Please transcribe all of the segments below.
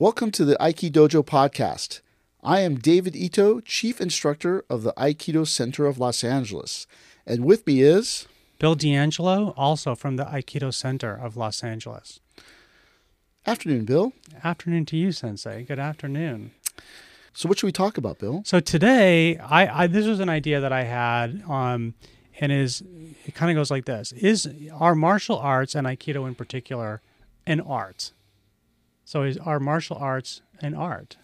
Welcome to the Aiki Dojo podcast. I am David Ito, Chief Instructor of the Aikido Center of Los Angeles. And with me is Bill D'Angelo, also from the Aikido Center of Los Angeles. Afternoon, Bill. Afternoon to you, Sensei. Good afternoon. So, what should we talk about, Bill? So today, I, I this was an idea that I had, um, and is it kind of goes like this: Is are martial arts and Aikido in particular an art? So, is are martial arts an art?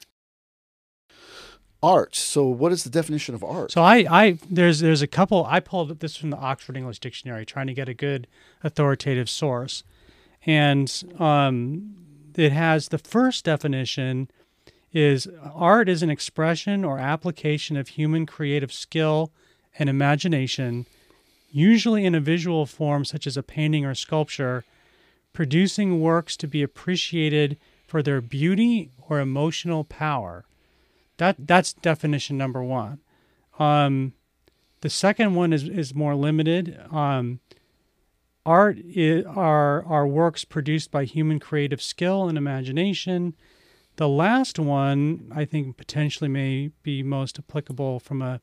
Art. So, what is the definition of art? So I, I there's there's a couple I pulled this from the Oxford English Dictionary trying to get a good authoritative source. And um, it has the first definition is art is an expression or application of human creative skill and imagination, usually in a visual form such as a painting or sculpture, producing works to be appreciated for their beauty or emotional power. That that's definition number one. Um, the second one is is more limited. Um, art is, are are works produced by human creative skill and imagination. The last one, I think, potentially may be most applicable from a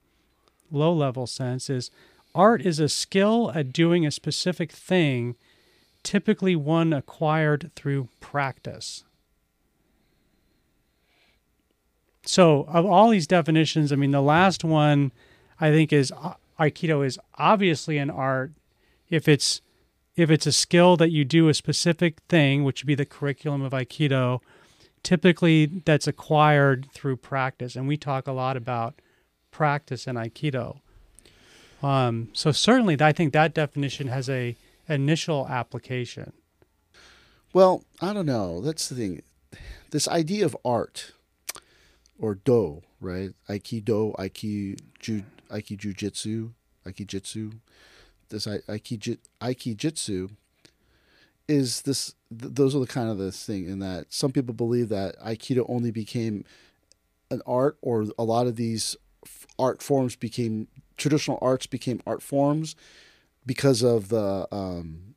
low level sense is art is a skill at doing a specific thing, typically one acquired through practice. So, of all these definitions, I mean, the last one I think is uh, Aikido is obviously an art if it's if it's a skill that you do a specific thing, which would be the curriculum of Aikido, typically that's acquired through practice. And we talk a lot about practice in Aikido. Um, so certainly, I think that definition has a initial application. Well, I don't know. That's the thing. This idea of art or do, right? Aikido, Aiki, ju, Aiki Jujitsu, Aikijitsu. This Aiki Aikijitsu is this. Th- those are the kind of this thing in that some people believe that Aikido only became an art, or a lot of these f- art forms became traditional arts became art forms because of the, um,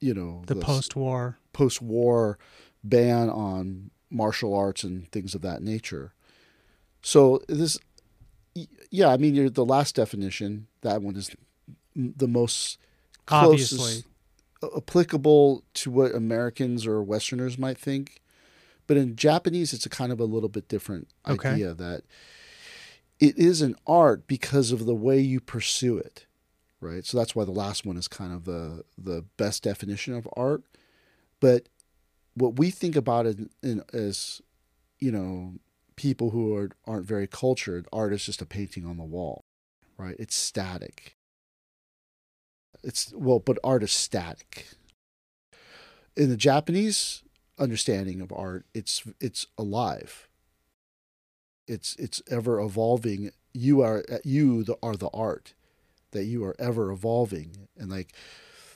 you know, The post-war. post-war ban on martial arts and things of that nature. So this, yeah, I mean, you're, the last definition that one is the most closest Obviously. applicable to what Americans or Westerners might think. But in Japanese, it's a kind of a little bit different Okay. idea that it is an art because of the way you pursue it, right? So that's why the last one is kind of the the best definition of art. But what we think about it in, as you know people who are, aren't very cultured, art is just a painting on the wall, right? It's static. It's well, but art is static. In the Japanese understanding of art, it's it's alive. It's it's ever evolving. You are you the, are the art that you are ever evolving, and like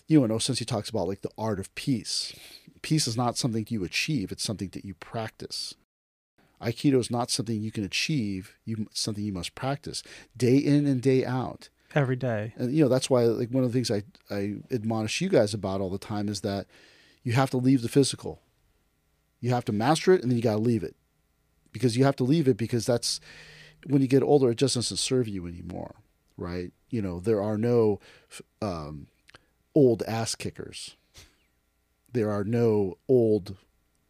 you know, Sensei talks about like the art of peace. Peace is not something you achieve; it's something that you practice. Aikido is not something you can achieve; you it's something you must practice day in and day out Every day. and you know that's why like one of the things I I admonish you guys about all the time is that you have to leave the physical. You have to master it, and then you got to leave it, because you have to leave it because that's when you get older, it just doesn't serve you anymore, right? You know there are no um, old ass kickers. There are no old,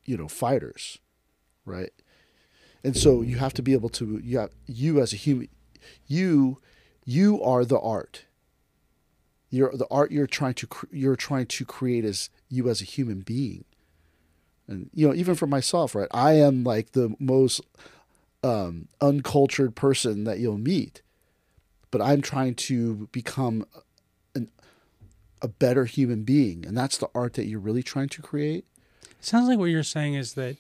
you know, fighters, right? And so you have to be able to you have, you as a human you you are the art. You're the art you're trying to you're trying to create as you as a human being. And you know, even for myself, right? I am like the most um, uncultured person that you'll meet, but I'm trying to become a better human being, and that's the art that you're really trying to create. it Sounds like what you're saying is that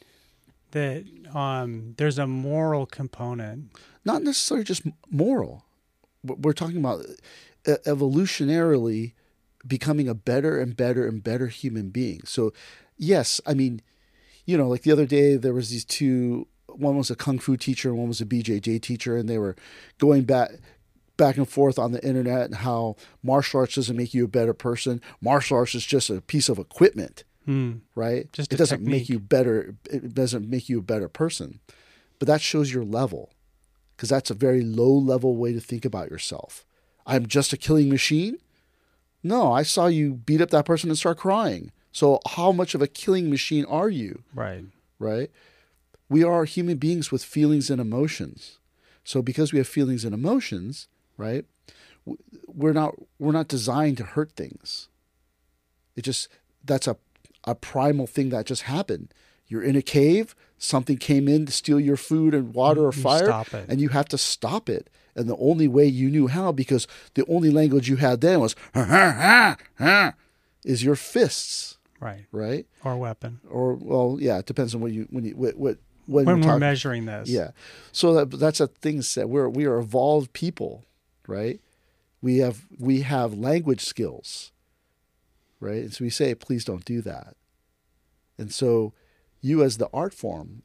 that um, there's a moral component. Not necessarily just moral. We're talking about evolutionarily becoming a better and better and better human being. So, yes, I mean, you know, like the other day there was these two. One was a kung fu teacher, and one was a BJJ teacher, and they were going back back and forth on the internet and how martial arts doesn't make you a better person. Martial arts is just a piece of equipment, Hmm. right? Just it doesn't make you better. It doesn't make you a better person, but that shows your level, because that's a very low level way to think about yourself. I'm just a killing machine. No, I saw you beat up that person and start crying. So how much of a killing machine are you? Right. right? We are human beings with feelings and emotions. So because we have feelings and emotions, right? We're not we're not designed to hurt things. It just that's a a primal thing that just happened. You're in a cave, something came in to steal your food and water or You fire, and you have to stop it. And the only way you knew how, because the only language you had then was is your fists, Right. right? Or a weapon. or well, yeah, it depends on what you when you what what when, When we're we're measuring this. Yeah, so that that's a thing that we're we are evolved people, right? We have we have language skills, right? And so we say, please don't do that. And so, you as the art form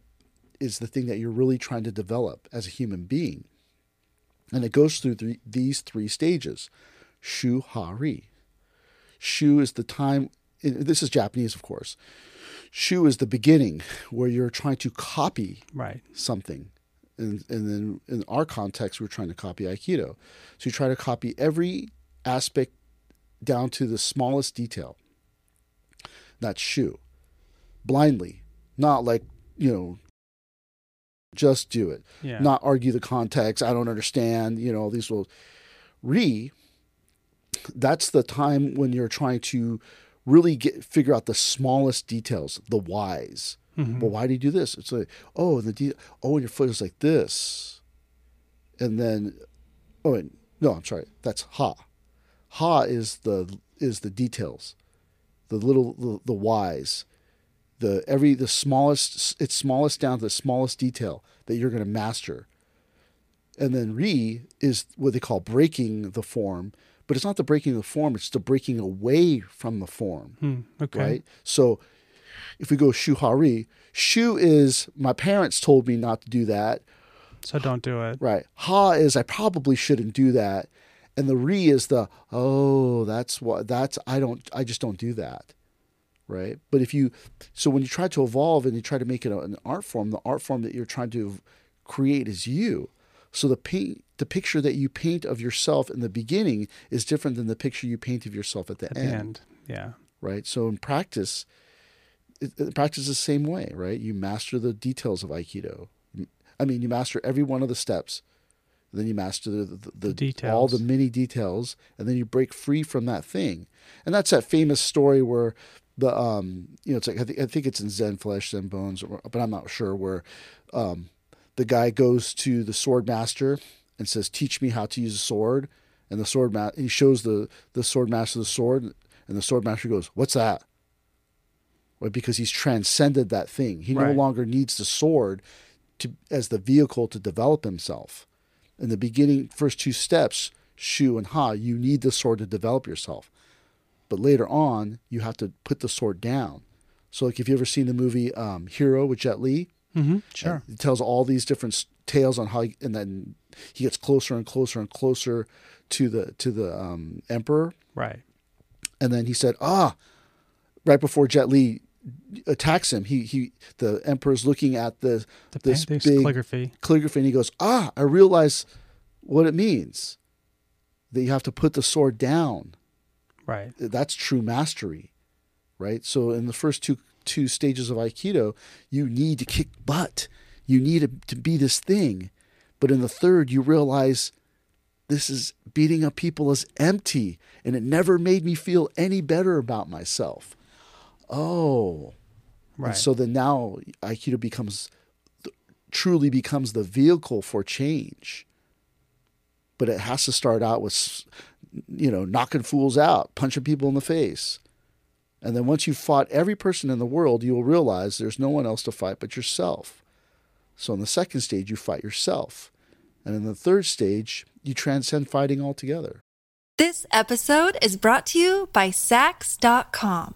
is the thing that you're really trying to develop as a human being, and it goes through these three stages: shu ha ri. Shu is the time. This is Japanese, of course. Shu is the beginning where you're trying to copy Right. something. And, and then in our context, we're trying to copy Aikido. So you try to copy every aspect down to the smallest detail. That's Shu. Blindly. Not like, you know, just do it. Yeah. Not argue the context. I don't understand. You know, these will. Ri, that's the time when you're trying to really get figure out the smallest details, the whys. Well, why do you do this? It's like, oh, the de- oh, and your foot is like this, and then, oh, and, no, I'm sorry, that's ha. Ha is the is the details, the little the, the whys, the every the smallest it's smallest down to the smallest detail that you'ri going to master. And then re is what they call breaking the form, but it's not the breaking of the form; it's the breaking away from the form Hmm. Okay. right? So if we go shu hari, shu is my parents told me not to do that, So don't do it. right? Ha is I probably shouldn't do that, and the ri is the oh that's what that's I don't I just don't do that, right? But if you so when you try to evolve and you try to make it an art form, the art form that you're trying to create is you. So the paint the picture that you paint of yourself in the beginning is different than the picture you paint of yourself at the At the end end. Yeah. right? So in practice, it, it- practice the same way, right? You master the details of Aikido. I mean, you master every one of the steps. Then you master the, the, the, details. all the mini details, and then you break free from that thing. And that's that famous story where the um, you know, it's like I think I think it's in Zen Flesh, Zen Bones, or, but I'm not sure where um, the guy goes to the sword master and says, "Teach me how to use a sword." And the sword ma- he shows the the sword master the sword, and the sword master goes, "What's that?" Right, because he's transcended that thing. He no longer needs the sword to as the vehicle to develop himself. In the beginning, first two steps, Shu and Ha, you need the sword to develop yourself. But later on, you have to put the sword down. So, like if you ever seen the movie um, Hero with Jet Li, Mm-hmm. Sure. it tells all these different tales on how, he, and then he gets closer and closer and closer to the to the um, emperor. Right. And then he said, "Ah!" Right before Jet Li attacks him, he he the emperor's looking at the The this big calligraphy. calligraphy, and he goes, "Ah! I realize what it means. That you have to put the sword down. Right. That's true mastery, right? So in the first two two stages of Aikido, you need to kick butt. You need to, to be this thing. But in the third, you realize this is beating up people is empty and it never made me feel any better about myself. Oh. Right. And so then now Aikido becomes truly becomes the vehicle for change. But it has to start out with you know, knocking fools out, punching people in the face. And then once you've fought every person in the world, you will realize there's no one else to fight but yourself. So in the second stage, you fight yourself. And in the third stage, you transcend fighting altogether. This episode is brought to you by Saks.com.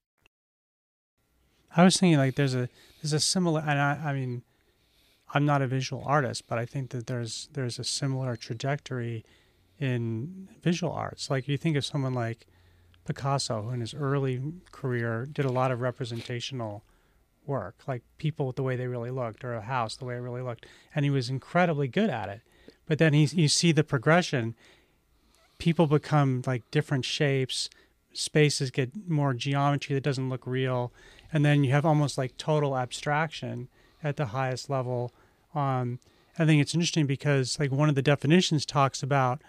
I was thinking like there's a there's a similar and I, I mean I'm not a visual artist, but I think that there's there's a similar trajectory in visual arts. Like you think of someone like Picasso, who in his early career did a lot of representational work, like people the way they really looked, or a house the way it really looked, and he was incredibly good at it. But then he, you see the progression. People become like different shapes. Spaces get more geometry that doesn't look real and then you have almost like total abstraction at the highest level. Um, I think it's interesting because like one of the definitions talks about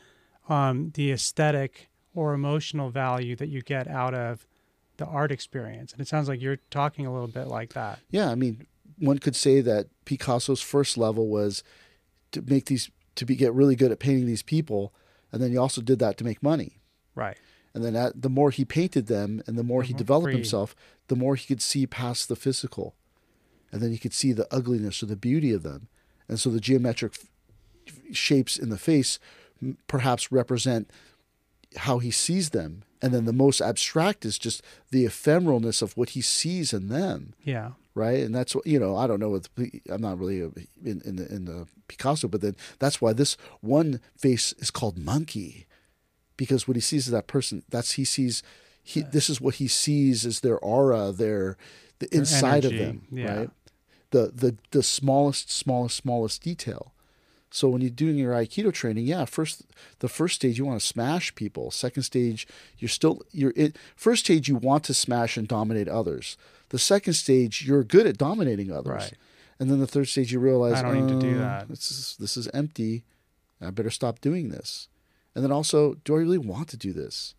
um, the aesthetic or emotional value that you get out of the art experience, and it sounds like you're talking a little bit like that. Yeah, I mean, one could say that Picasso's first level was to make these to be get really good at painting these people, and then he also did that to make money. Right. And then that, the more he painted them and the more he developed free. himself, the more he could see past the physical. And then he could see the ugliness or the beauty of them. And so the geometric f- shapes in the face perhaps represent how he sees them. And then the most abstract is just the ephemeralness of what he sees in them. Yeah. Right. And that's what, you know, I don't know. What, I'm not really in, in, the, in the Picasso, but then that's why this one face is called Monkey because what he sees is that person. That's he sees. He this is what he sees as their aura, their the their inside energy. of them, yeah. right? The the the smallest, smallest, smallest detail. So when you're doing your Aikido training, yeah, first the first stage you want to smash people. Second stage you're still you're it. First stage you want to smash and dominate others. The second stage you're good at dominating others. Right. And then the third stage you realize I don't need to do um, that. This is this is empty. I better stop doing this. And then also, do I really want to do this?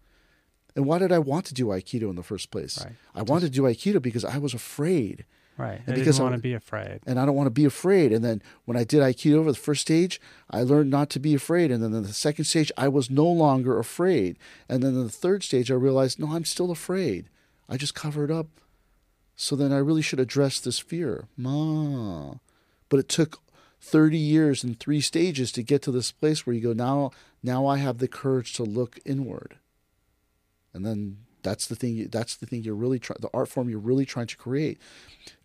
And why did I want to do Aikido in the first place? Right. I Just, wanted to do Aikido because I was afraid. Right. And because I because didn't want I, to be afraid. And I don't want to be afraid. And then when I did Aikido over the first stage, I learned not to be afraid. And then in the second stage, I was no longer afraid. And then in the third stage, I realized, no, I'm still afraid. I just covered up. So then I really should address this fear. Ma. But it took 30 years and three stages to get to this place where you go now now i have the courage to look inward and then that's the thing that's the thing you're really trying the art form you're really trying to create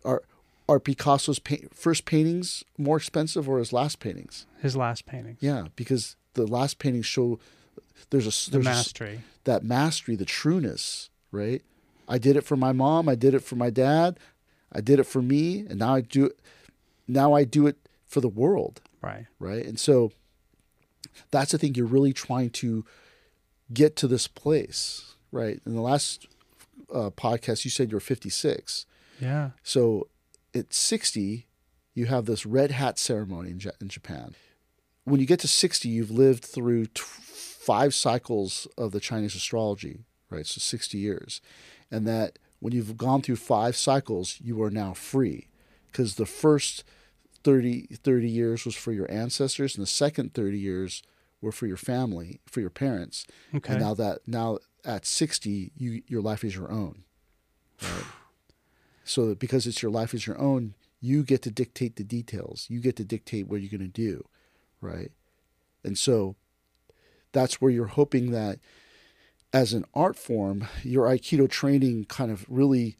are are picasso's pa- first paintings more expensive or his last paintings his last paintings yeah because the last paintings show there's a there's the mastery a, that mastery the trueness right i did it for my mom i did it for my dad i did it for me and now i do it now i do it for the world. Right. Right. And so that's the thing you're really trying to get to this place. Right. In the last uh, podcast, you said you're 56. Yeah. So at 60, you have this red hat ceremony in, J- in Japan. When you get to 60, you've lived through t- five cycles of the Chinese astrology, right? So 60 years. And that when you've gone through five cycles, you are now free because the first 30, 30 years was for your ancestors, and the second 30 years were for your family, for your parents. Okay. And now that now at 60, you your life is your own. Right? so that because it's your life is your own, you get to dictate the details. You get to dictate what you're going to do, right? And so that's where you're hoping that as an art form, your Aikido training kind of really,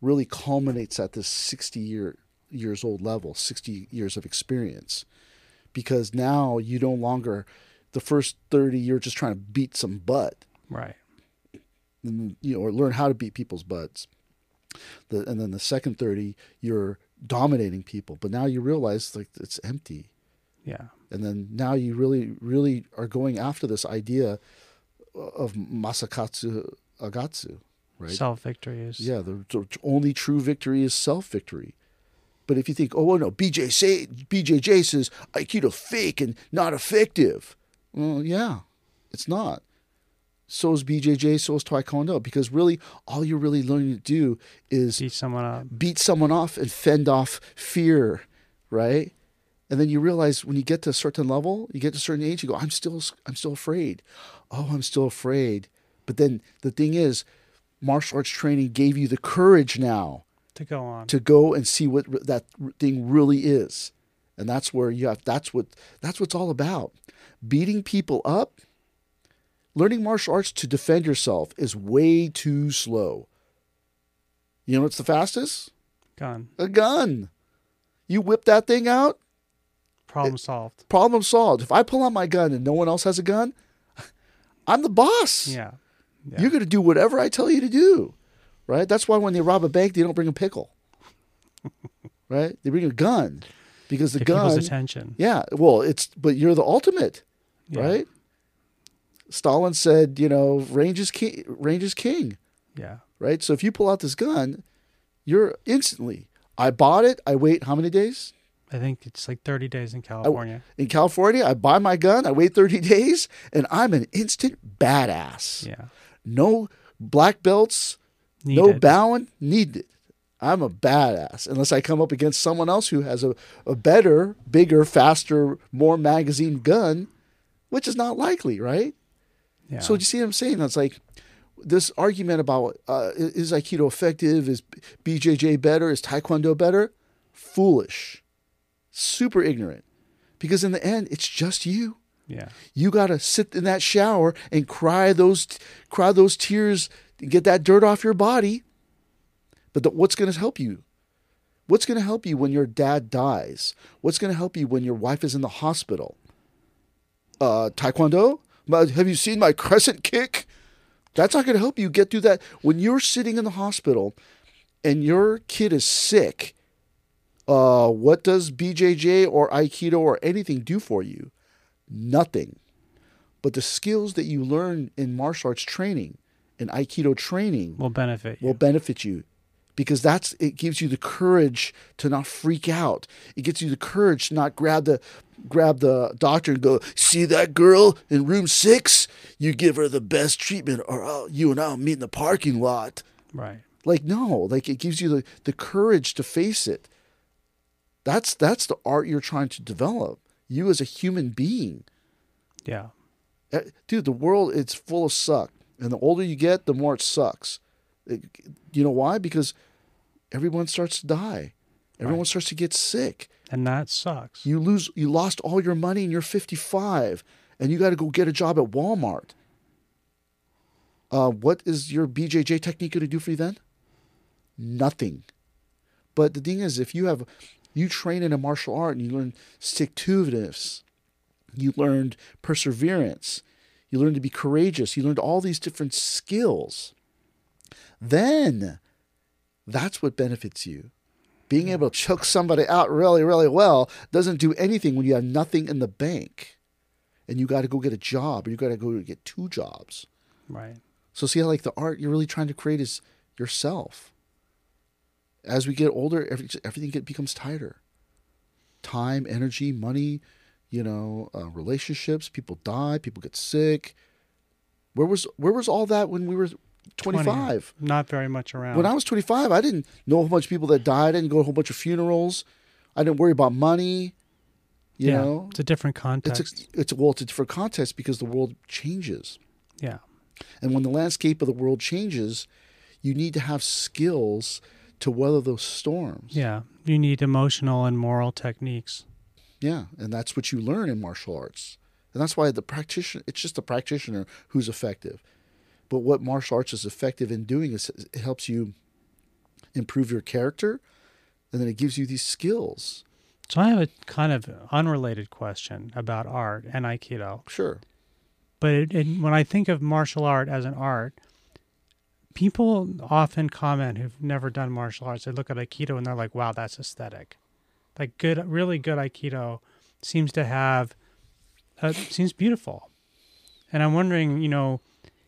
really culminates at this 60 year years old level, 60 years of experience, because now you no longer, the first 30 you're just trying to beat some butt, Right. and, you know, or learn how to beat people's butts. The, and then the second 30 you're dominating people, but now you realize like it's empty. Yeah. And then now you really, really are going after this idea of Masakatsu Agatsu, right? Self victory is. Yeah, the, the only true victory is self victory. But if you think, oh well, no, BJ say BJJ says Aikido fake and not effective. Well, yeah, it's not. So is BJJ, so is Taekwondo, because really all you're really learning to do is Beat someone up. beat someone off and fend off fear, right? And then you realize when you get to a certain level, you get to a certain age, you go, I'm still, I'm still afraid. Oh, I'm still afraid. But then the thing is, martial arts training gave you the courage now To go on. to go and see what that thing really is, and that's where you have. That's what that's what's all about. Beating people up, learning martial arts to defend yourself is way too slow. You know what's the fastest? Gun. A gun. You whip that thing out, Problem solved. problem solved. If I pull out my gun and no one else has a gun, I'm the boss. Yeah. Yeah. You're going to do whatever I tell you to do. Right? That's why when they rob a bank, they don't bring a pickle. right? They bring a gun because the Get gun. attention. Yeah. Well, it's, but you're the ultimate. Yeah. Right? Stalin said, you know, range is king. Range is king. Yeah. Right? So if you pull out this gun, you're instantly. I bought it. I wait how many days? I think it's like 30 days in California. I, In California, I buy my gun, I wait 30 days, and I'm an instant badass. yeah. No black belts, no Needed. bowing needed. I'm a badass unless I come up against someone else who has a, a better, bigger, faster, more magazine gun, which is not likely, right? Yeah. So you see what I'm saying? That's like this argument about uh, is Aikido effective? Is BJJ better? Is Taekwondo better? Foolish, super ignorant. Because in the end, it's just you. yeah. You got to sit in that shower and cry those cry those tears get that dirt off your body. But the, what's going to help you? What's going to help you when your dad dies? What's going to help you when your wife is in the hospital? Uh, taekwondo? My- Have you seen my crescent kick? That's not going to help you get through that. When you're sitting in the hospital and your kid is sick, uh, what does BJJ or Aikido or anything do for you? Nothing. But the skills that you learn in martial arts training, in Aikido training, Will benefit you. will benefit you because that's it gives you the courage to not freak out. It gives you the courage to not grab the grab the doctor and go see that girl in room six? You give her the best treatment or I'll, you and i'll meet in the parking lot. Right. like no like it gives you the, the courage to face it. That's that's the art you're trying to develop. You as a human being. Yeah. Eh, dude the world it's full of suck and the older you get the more it sucks. It- you know why? Because everyone starts to die. Everyone Right. starts to get sick. And that sucks. you lose you lost all your money and you're 55 and you got to go get a job at walmart. Uh, what is your bjj technique going to do for you then? Nothing. But the thing is if you have you train in a martial art and you learn stick to itiveness you learned perseverance you learned to be courageous you learned all these different skills then that's what benefits you being able to choke somebody out really, really well doesn't do anything when you have nothing in the bank and you got to go get a job or you got to go get two jobs. Right. So, see how, like, the art you're really trying to create is yourself. As we get older, every, everything get, becomes tighter time, energy, money, you know, uh, relationships. People die, people get sick. Where was where was all that when we were 20. 25? Not very much around. When I was 25, I didn't know a whole bunch of people that died. I didn't go to a whole bunch of funerals. I didn't worry about money. You yeah, know, it's a different it's context. a, it's a, well, it's a different context because the world changes, yeah, and when the landscape of the world changes, you need to have skills to weather those storms. yeah. You need emotional and moral techniques. Yeah, and that's what you learn in martial arts. And that's why the practitioner it's just the practitioner who's effective. But what martial arts is effective in doing is it helps you improve your character and then it gives you these skills. So I have a kind of unrelated question about art and Aikido. Sure. But it, it, when I think of martial art as an art, people often comment who've never done martial arts. They look at Aikido and they're like, "Wow, that's aesthetic." Like good, really good Aikido seems to have uh, seems beautiful. And I'm wondering, you know,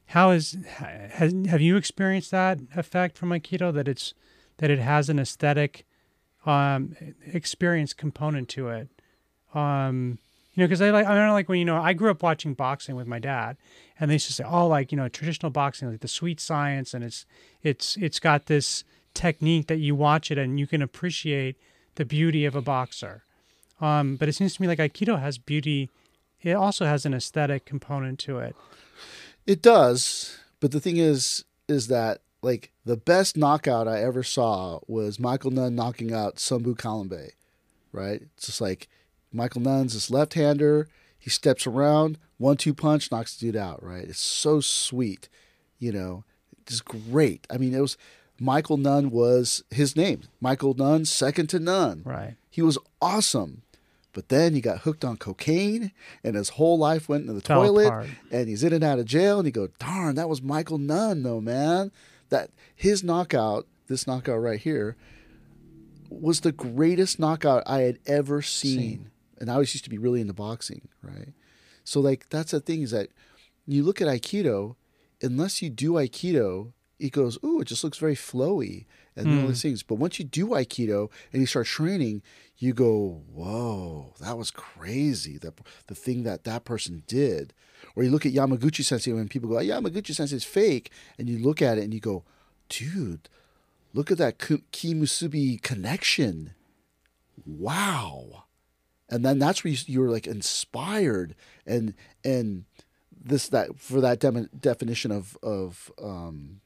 how is has have you experienced that effect from Aikido that it's that it has an aesthetic um, experience component to it? Um, you know, because I like I don't know, like when you know I grew up watching boxing with my dad, and they used to say, oh, like you know, traditional boxing, like the sweet science, and it's it's it's got this technique that you watch it and you can appreciate the beauty of a boxer. Um, but it seems to me like Aikido has beauty. It also has an aesthetic component to it. It does, but the thing is is that like the best knockout I ever saw was Michael Nunn knocking out Sumbu Kalambay, right? It's just like Michael Nunn's this left-hander, he steps around, one two punch knocks the dude out, right? It's so sweet, you know. It's great. I mean, it was Michael Nunn was his name. Michael Nunn, second to none. Right. He was awesome. But then he got hooked on cocaine and his whole life went into the Fell toilet apart. and he's in and out of jail and you go, darn, that was Michael Nunn though, man. That his knockout, this knockout right here, was the greatest knockout I had ever seen. Seen. And I always used to be really into boxing, right? So like that's the thing is that you look at Aikido, unless you do Aikido, it goes, ooh, it just looks very flowy and all these things. But once you do Aikido and you start training, you go, whoa, that was crazy. The, the thing that that person did. Or you look at Yamaguchi Sensei when people go, Yamaguchi Sensei is fake. And you look at it and you go, dude, look at that ku- Ki Musubi connection. Wow and then that's where you, you're like inspired and and this that for that dem- definition of of um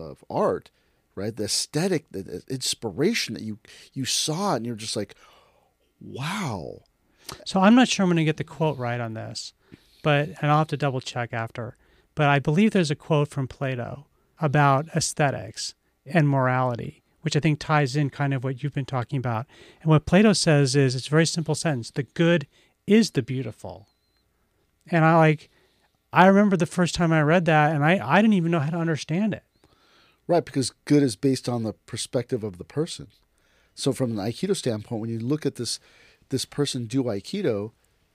of art right the aesthetic the, the inspiration that you you saw and you're just like wow So I'm not sure I'm going to get the quote right on this, but and I'll have to double check after. But I believe there's a quote from Plato about aesthetics and morality, which I think ties in kind of what you've been talking about. And what Plato says is it's a very simple sentence: the good is the beautiful. And I like I remember the first time I read that and I, I didn't even know how to understand it. Right because good is based on the perspective of the person so from an aikido standpoint when you look at this this person do aikido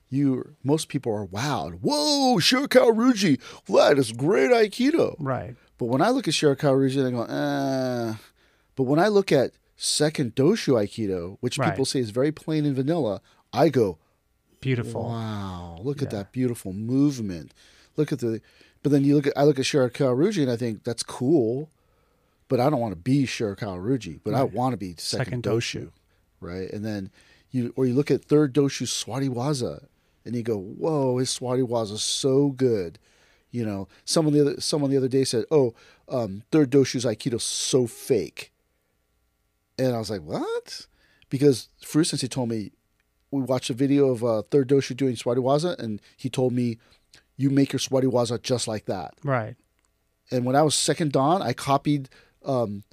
you most people are wowed whoa Shirakawa Ryuji that is great aikido Right. But when I look at Shirakawa Ryuji, I go, eh. But when I look at second Doshu Aikido, which Right. people say is very plain and vanilla, I go, Beautiful. wow, look at that beautiful movement. Look at the, but then you look at, I look at Shirakawa Ryuji and I think that's cool, but I don't want to be Shirakawa Ryuji, but I want to be second, Second Doshu, right? And then you, or you look at third Doshu Suwari Waza and you go, whoa, his Suwari Waza is so good. You know, someone the other someone the other day said, "Oh, um, third Doshu's Aikido so fake," and I was like, "What?" Because Furuya Sensei told me we watched a video of uh, third Doshu doing Suwariwaza, and he told me, "You make your Suwariwaza just like that." Right. And when I was second Dan, I copied um,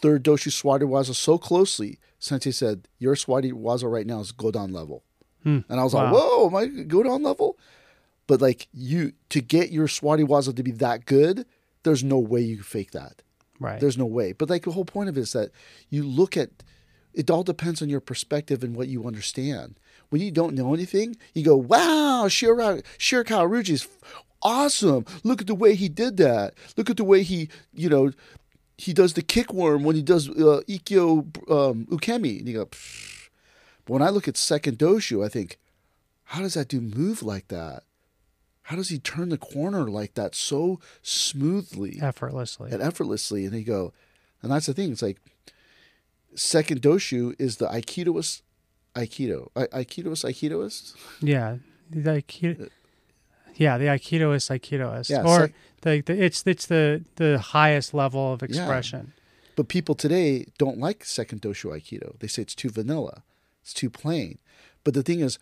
third Doshu Suwariwaza so closely. Sensei said, "Your Suwariwaza right now is Godan level," and I was like, "Whoa, am I Godan level?" But like you to get your Suwariwaza to be that good, there's no way you fake that. Right. There's no way. But like the whole point of it is that you look at it all depends on your perspective and what you understand. When you don't know anything, you go, "Wow, Shira Shirakawa Ryuji is awesome. Look at the way he did that. Look at the way he, you know, he does the kick worm when he does uh, Ikkyo um, Ukemi." And you go, "Pfft." But when I look at second Doshu, I think, how does that dude move like that? How does he turn the corner like that so smoothly? Effortlessly. and effortlessly. And you go, and that's the thing. It's like second doshu is the aikidoist aikido I, aikidoist aikidoist Yeah, the Aikido. Yeah, the Aikidoist Aikidoist, Yeah, or the, the it's it's the the highest level of expression. But people today don't like second doshu aikido. They say it's too vanilla, it's too plain. But the thing is,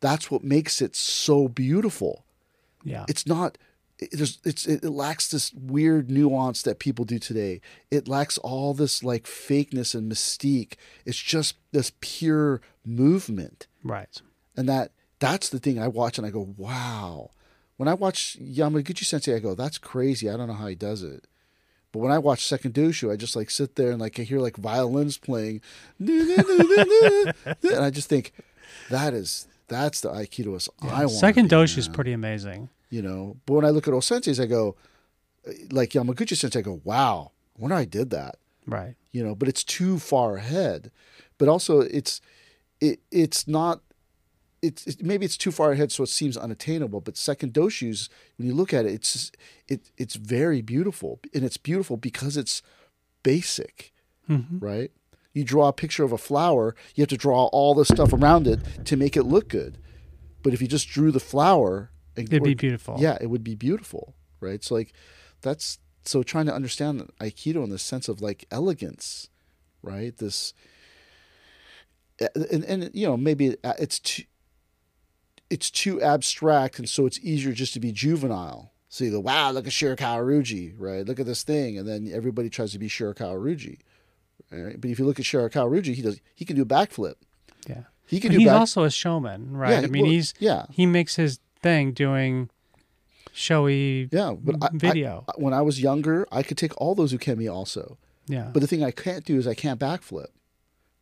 that's what makes it so beautiful. Yeah, It's not. It, there's, it's, it lacks this weird nuance that people do today. It lacks all this like fakeness and mystique. It's just this pure movement, right. and that that's the thing I watch and I go, wow. When I watch Yamaguchi Sensei, I go, that's crazy. I don't know how he does it. But when I watch Second Doshu, I just like sit there and like I hear like violins playing, and I just think that is that's the Aikidoist I want. Second Doshu is pretty amazing. you know. But when I look at old senseis, I go, like Yamaguchi Sensei, I go, wow, I wonder I did that, Right. you know. But it's too far ahead. But also, it's it it's not. It's it, maybe it's too far ahead, so it seems unattainable. But second doshu's, when you look at it, it's it it's very beautiful, and it's beautiful because it's basic, Mm-hmm. right? You draw a picture of a flower, you have to draw all the stuff around it to make it look good. But if you just drew the flower, It'd be beautiful. Yeah, it would be beautiful, right? So like, that's so trying to understand Aikido in the sense of like elegance, right? This, and and you know maybe it's too, it's too abstract, and so it's easier just to be juvenile. So you go, wow, look at Shirakawa Ryuji, right? Look at this thing, and then everybody tries to be Shirakawa Ryuji, right? But if you look at Shirakawa Ryuji, he does he can do a backflip. Yeah. He can do he's back. also a showman, right? Yeah, I mean, well, he's yeah. he makes his thing doing showy yeah, but I- video. I- when I was younger, I could take all those ukemi also. yeah. But the thing I can't do is I can't backflip,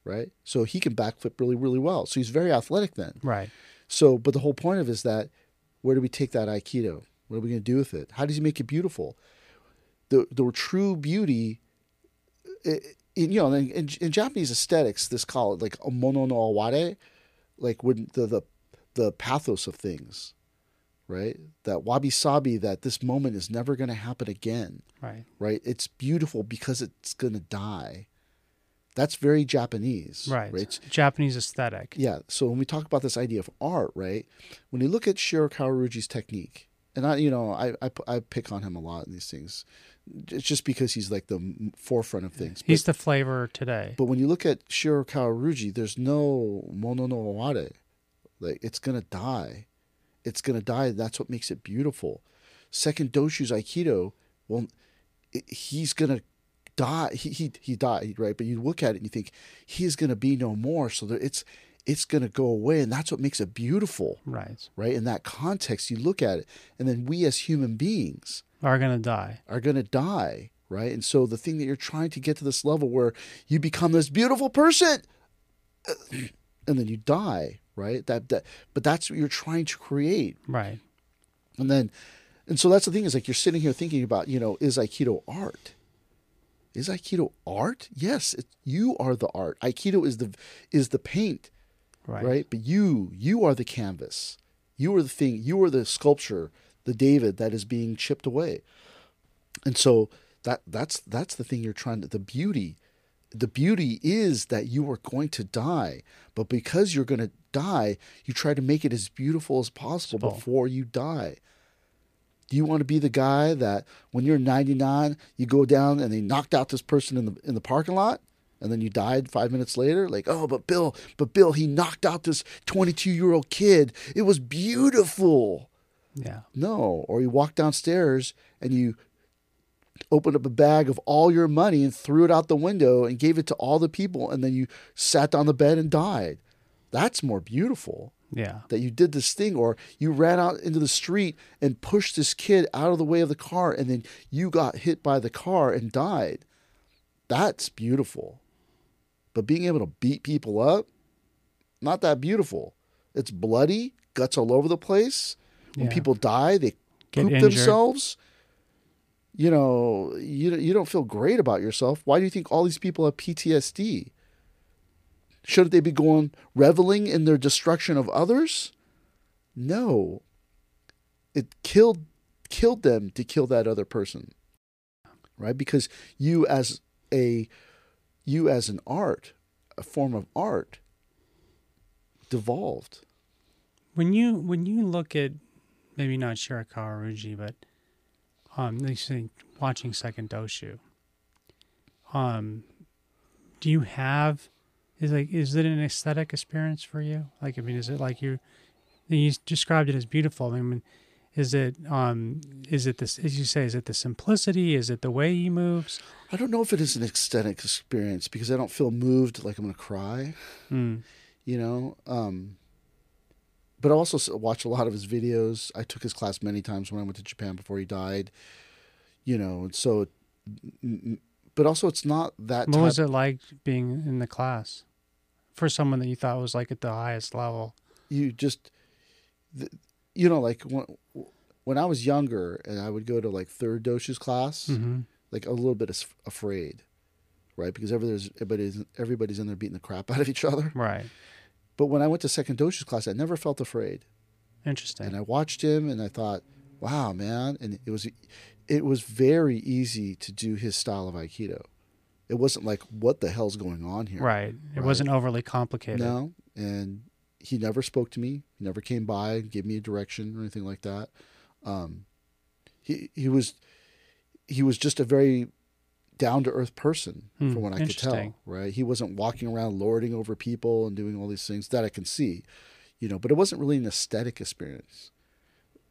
right? So he can backflip really, really well. So he's very athletic then. right. So, but the whole point of it is that where do we take that aikido? What are we going to do with it? How does he make it beautiful? The the true beauty, in, you know, in, in, in Japanese aesthetics, this call it like mono no aware, like when the the the pathos of things, right? That wabi sabi, that this moment is never going to happen again Right. right? It's beautiful because it's going to die. That's very Japanese, Right. right? Japanese aesthetic. Yeah. So when we talk about this idea of art, right? When you look at Shirakawa Ryuji's technique, and I, you know, I, I, I pick on him a lot in these things, it's just because he's like the forefront of things. He's but, the flavor today. but when you look at Shirakawa Ryuji, there's no mono no aware. Like it's gonna die. It's gonna die. That's what makes it beautiful. Second Doshu's Aikido, well, it, he's gonna die. He, he he died, right? But you look at it and you think he's gonna be no more. So that it's it's gonna go away, and that's what makes it beautiful, right. right? In that context, you look at it, and then we as human beings Are gonna die. are going to die, right? And so the thing that you're trying to get to this level where you become this beautiful person uh, and then you die, right? That that but that's what you're trying to create. Right. And then and so that's the thing is like you're sitting here thinking about, you know, is aikido art? Is aikido art? Yes, it, you are the art. Aikido is the is the paint, Right. right? But you you are the canvas. You are the thing. You are the sculpture, the David that is being chipped away. And so that that's that's the thing you're trying to the beauty. The beauty is that you are going to die, but because you're going to die, you try to make it as beautiful as possible Possible. before you die. Do you want to be the guy that when you're 99, you go down and they knocked out this person in the in the parking lot, and then you died five minutes later? Like, oh, but Bill, but Bill, he knocked out this 22 year old kid. It was beautiful. Yeah. No, or you walk downstairs and you opened up a bag of all your money and threw it out the window and gave it to all the people, and then you sat on the bed and died. That's more beautiful Yeah. that you did this thing, or you ran out into the street and pushed this kid out of the way of the car, and then you got hit by the car and died. That's beautiful. But being able to beat people up, not that beautiful. It's bloody, guts all over the place. When Yeah. people die, they poop themselves. You know, you you don't feel great about yourself. Why do you think all these people have PTSD? Shouldn't they be going reveling in their destruction of others? No. It killed killed them to kill that other person. Right? Because you as a you as an art, a form of art, devolved. When you when you look at maybe not Shirakawa Ryuji, but um, they say watching Second Doshu. Um, do you have is like is it an aesthetic experience for you? Like I mean, is it like you you described it as beautiful? I mean, is it um is it this as you say is it the simplicity? Is it the way he moves? I don't know if it is an aesthetic experience because I don't feel moved like I'm going to cry. Mm. You know, um, but I also watch a lot of his videos. I took his class many times when I went to Japan before he died. You know, and so, but also it's not that. What was it like being in the class for someone that you thought was like at the highest level? you just you know like when, when i was younger and i would go to like third doshu's class Mm-hmm. like a little bit afraid right because everybody's everybody's everybody's in there beating the crap out of each other Right. but when i went to second doshu's class i never felt afraid Interesting. and i watched him and i thought wow man and it was it was very easy to do his style of aikido it wasn't like what the hell's going on here right. It Right. wasn't overly complicated. No, and he never spoke to me. He never came by, gave me a direction or anything like that. Um, he he was he was just a very down to earth person Hmm, from what I could tell. Right, he wasn't walking around lording over people and doing all these things that I can see, you know. But it wasn't really an aesthetic experience.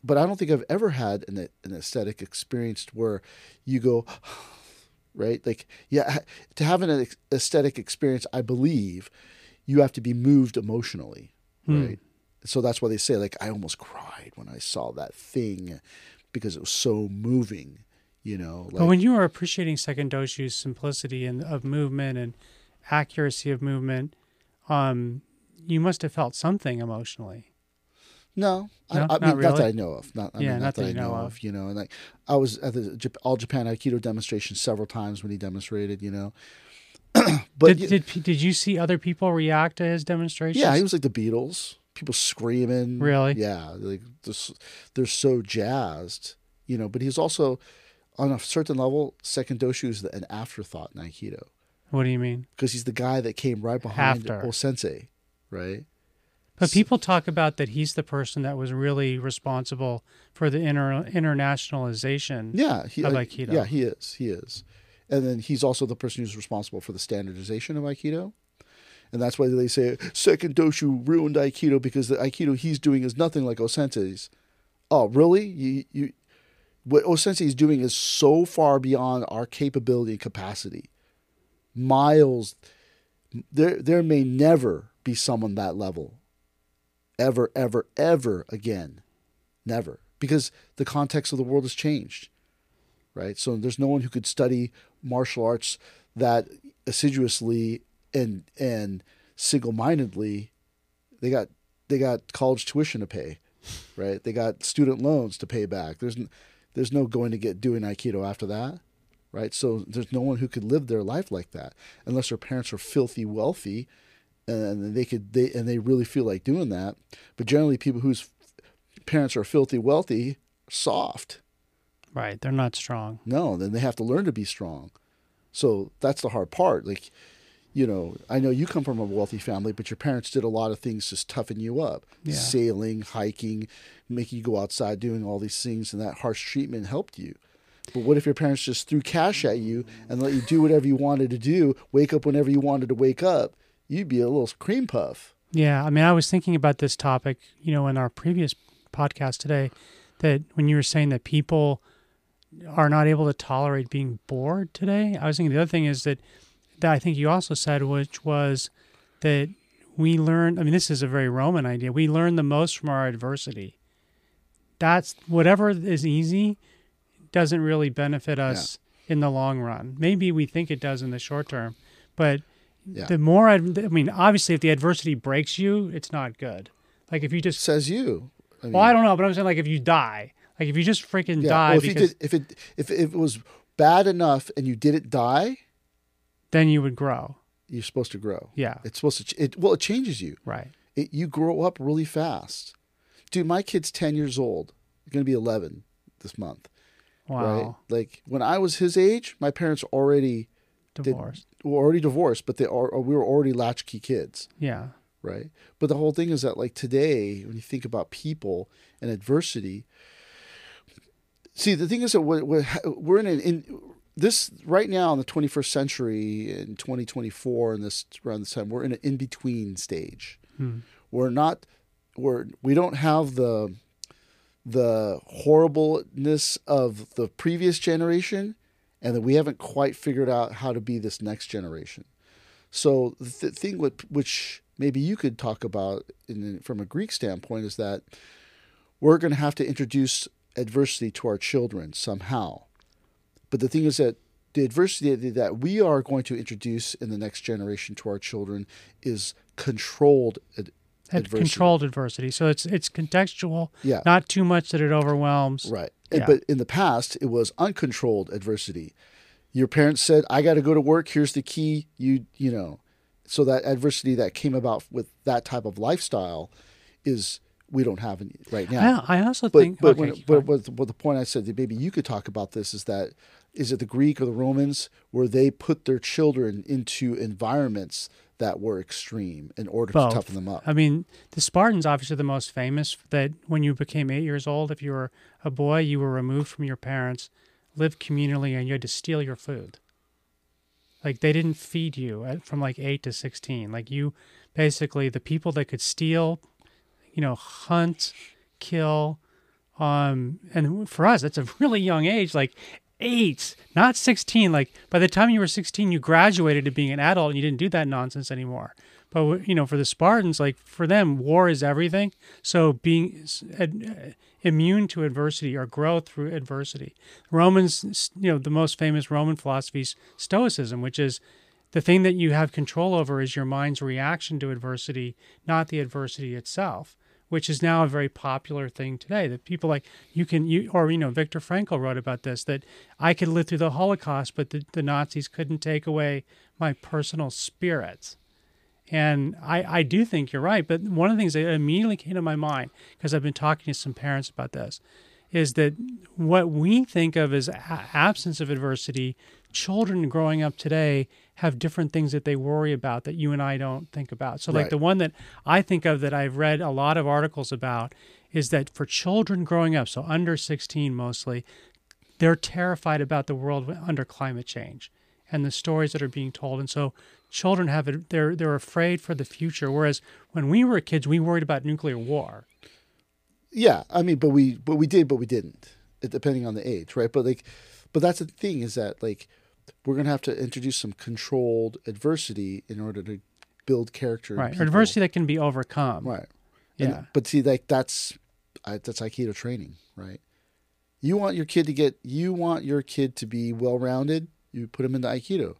But I don't think I've ever had an an aesthetic experience where you go. Right, like yeah, to have an aesthetic experience, I believe you have to be moved emotionally, Hmm. right? So that's why they say like I almost cried when I saw that thing because it was so moving, you know. Like, but when you were appreciating Second Doshu's simplicity and of movement and accuracy of movement, um, you must have felt something emotionally. No, I, No, I not mean not that? I know of, not I Yeah, mean, not, that, I know of. you know. And like I was at the All Japan Aikido demonstration several times when he demonstrated, you know. but did, did did you see other people react to his demonstration? yeah, he was like the Beatles. People screaming. Really? Yeah, like this, they're so jazzed, you know. But he's also, on a certain level, second doshu is an afterthought in Aikido What do you mean? because he's the guy that came right behind After. Sensei, right? But people talk about that he's the person that was really responsible for the inter- internationalization. Yeah, he, Of uh, Aikido. Yeah, he is. He is, and then he's also the person who's responsible for the standardization of Aikido. And that's why they say second doshu ruined Aikido because the Aikido he's doing is nothing like Osensei's. Oh, really? You, you, what Osensei is doing is so far beyond our capability and capacity. Miles, there, there may never be someone that level. Ever, ever, ever again. Never. Because the context of the world has changed. Right? So there's no one who could study martial arts that assiduously and and single-mindedly they got they got college tuition to pay right they got student loans to pay back there's there's no going to get doing aikido after that right so there's no one who could live their life like that unless their parents are filthy wealthy and they could they and they really feel like doing that but generally people whose parents are filthy wealthy soft Right. They're not strong. no, then they have to learn to be strong. So that's the hard part. Like, you know, I know you come from a wealthy family, but your parents did a lot of things to toughen you up. Yeah. Sailing, hiking, making you go outside, doing all these things, and that harsh treatment helped you. But what if your parents just threw cash at you and let you do whatever you wanted to do, wake up whenever you wanted to wake up? You'd be a little cream puff. Yeah, I mean, I was thinking about this topic, you know, in our previous podcast today, that when you were saying that people are not able to tolerate being bored today, I was thinking the other thing is that that I think you also said, which was that we learn. I mean, this is a very Roman idea. We learn the most from our adversity. That's whatever is easy doesn't really benefit us in the long run. Maybe we think it does in the short term, but Yeah. the more I, I mean, obviously, if the adversity breaks you, it's not good. Like if you just, Says you. I mean, well, I don't know, but I'm saying like if you die, like if you just freaking die, well, if because you did, if it if, if it was bad enough and you didn't die, then you would grow. you're supposed to grow. Yeah, It's supposed to. ch- It well, it changes you. right. It, you grow up really fast. Dude, my kid's ten years old. He's gonna be eleven this month. Wow. Right? Like when I was his age, my parents already divorced. were already divorced, but they are we were already latchkey kids, yeah. right? But the whole thing is that like today, when you think about people and adversity, see the thing is that we're, we're, in an in this right now in the 21st century in 2024 and this around this time we're in an in between stage. Hmm. We're not we're we don't have the the horribleness of the previous generation and that we haven't quite figured out how to be this next generation. So the th- thing with, which maybe you could talk about in, from a Greek standpoint is that we're going to have to introduce adversity to our children somehow. But the thing is that the adversity that we are going to introduce in the next generation to our children is controlled ad- Had adversity. controlled adversity. So it's it's contextual, Yeah. not too much that it overwhelms. Right. Yeah. But in the past, it was uncontrolled adversity. Your parents said, "I got to go to work. Here's the key." You you know, so that adversity that came about with that type of lifestyle is we don't have any right now. I, I also But think but, okay, when, but, but, but the point I said that maybe you could talk about this is that is it the Greek or the Romans where they put their children into environments that were extreme in order Both. to toughen them up. I mean, the Spartans obviously the most famous. That when you became eight years old, if you were a boy, you were removed from your parents, lived communally, and you had to steal your food. Like they didn't feed you from like eight to sixteen. Like you, basically, the people that could steal, you know, hunt, kill, um, and for us, that's a really young age. Like eight, not sixteen. Like by the time you were sixteen, you graduated to being an adult, and you didn't do that nonsense anymore. But you know, for the Spartans, like for them, war is everything. So being uh, immune to adversity or grow through adversity. Romans, you know, the most famous Roman philosophy is Stoicism, which is the thing that you have control over is your mind's reaction to adversity, not the adversity itself. Which is now a very popular thing today. That people like you can you or you know Viktor Frankl wrote about this that I could live through the Holocaust, but the, the Nazis couldn't take away my personal spirit. And I, I do think you're right. But one of the things that immediately came to my mind, because I've been talking to some parents about this, is that what we think of as absence of adversity, children growing up today have different things that they worry about that you and I don't think about. So, like Right. the one that I think of that I've read a lot of articles about is that for children growing up, so under 16 mostly, they're terrified about the world under climate change and the stories that are being told. And so children have it, they're they're afraid for the future. Whereas when we were kids, we worried about nuclear war. Yeah, I mean, but we but we did, but we didn't, depending on the age, right? But like, but that's the thing is that like we're gonna have to introduce some controlled adversity in order to build character. Right. Adversity that can be overcome. right? And- Yeah. but see, like that's that's Aikido training, right? You want your kid to get, you want your kid to be well rounded. You put them into Aikido,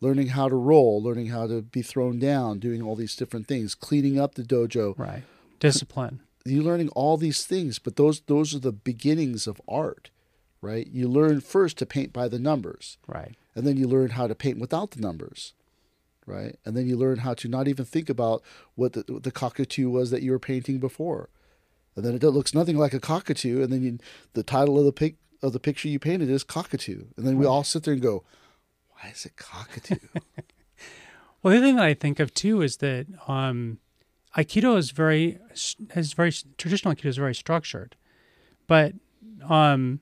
learning how to roll, learning how to be thrown down, doing all these different things, cleaning up the dojo. Right. Discipline. you learning all these things, but those those are the beginnings of art, right? You learn first to paint by the numbers, Right. and then you learn how to paint without the numbers, right? And then you learn how to not even think about what the, what the cockatoo was that you were painting before, and then it looks nothing like a cockatoo, and then you, the title of the pic of the picture you painted is cockatoo, and then we all sit there and go, "Why is it cockatoo?" Well, the other thing that I think of too is that um, Aikido is very is very traditional Aikido is very structured, but um,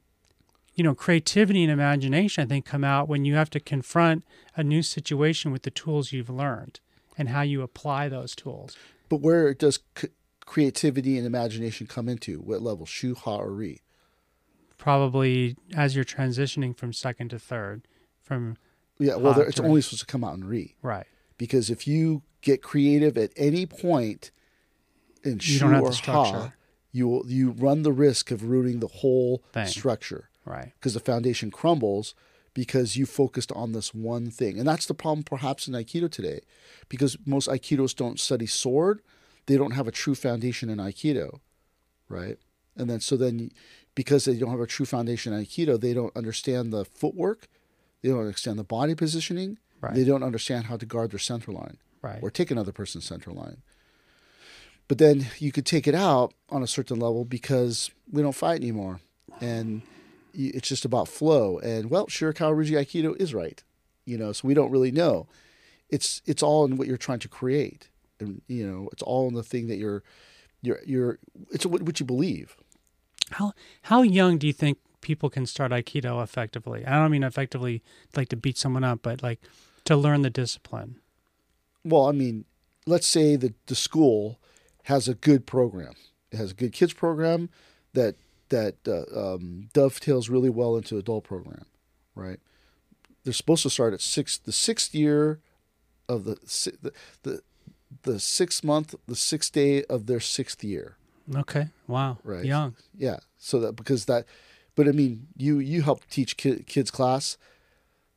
you know, creativity and imagination I think come out when you have to confront a new situation with the tools you've learned and how you apply those tools. but where does c- creativity and imagination come into? What level? Shu, Ha, or Ri? Probably as you'ri transitioning from second to third, from Yeah, well, there- it's only supposed to come out in re, right. because if you get creative at any point in You Shu don't have or the structure. Ha, you will, you run the risk of ruining the whole Thing. structure Right. because the foundation crumbles because you focused on this one thing, and that's the problem perhaps in Aikido today, because most Aikidos don't study sword, they don't have a true foundation in Aikido, right? And then so then because they don't have a true foundation in Aikido, they don't understand the footwork, they don't understand the body positioning, Right. they don't understand how to guard their center line Right. or take another person's center line. But then you could take it out on a certain level because we don't fight anymore, and it's just about flow. And well, sure, Ryuji Aikido is right. you know, so we don't really know. It's it's all in what you're trying to create, and you know, it's all in the thing that you're you're you're. It's what, what you believe. How how young do you think people can start Aikido effectively? I don't mean effectively like to beat someone up, but like to learn the discipline. Well, I mean, let's say that the school has a good program. It has a good kids program that that uh, um, dovetails really well into adult program, right? They're supposed to start at six, the sixth year of the the the, the sixth month, the sixth day of their sixth year. Okay. Wow. Right. Young. Yeah. So that because that, but I mean, you you help teach ki- kids class.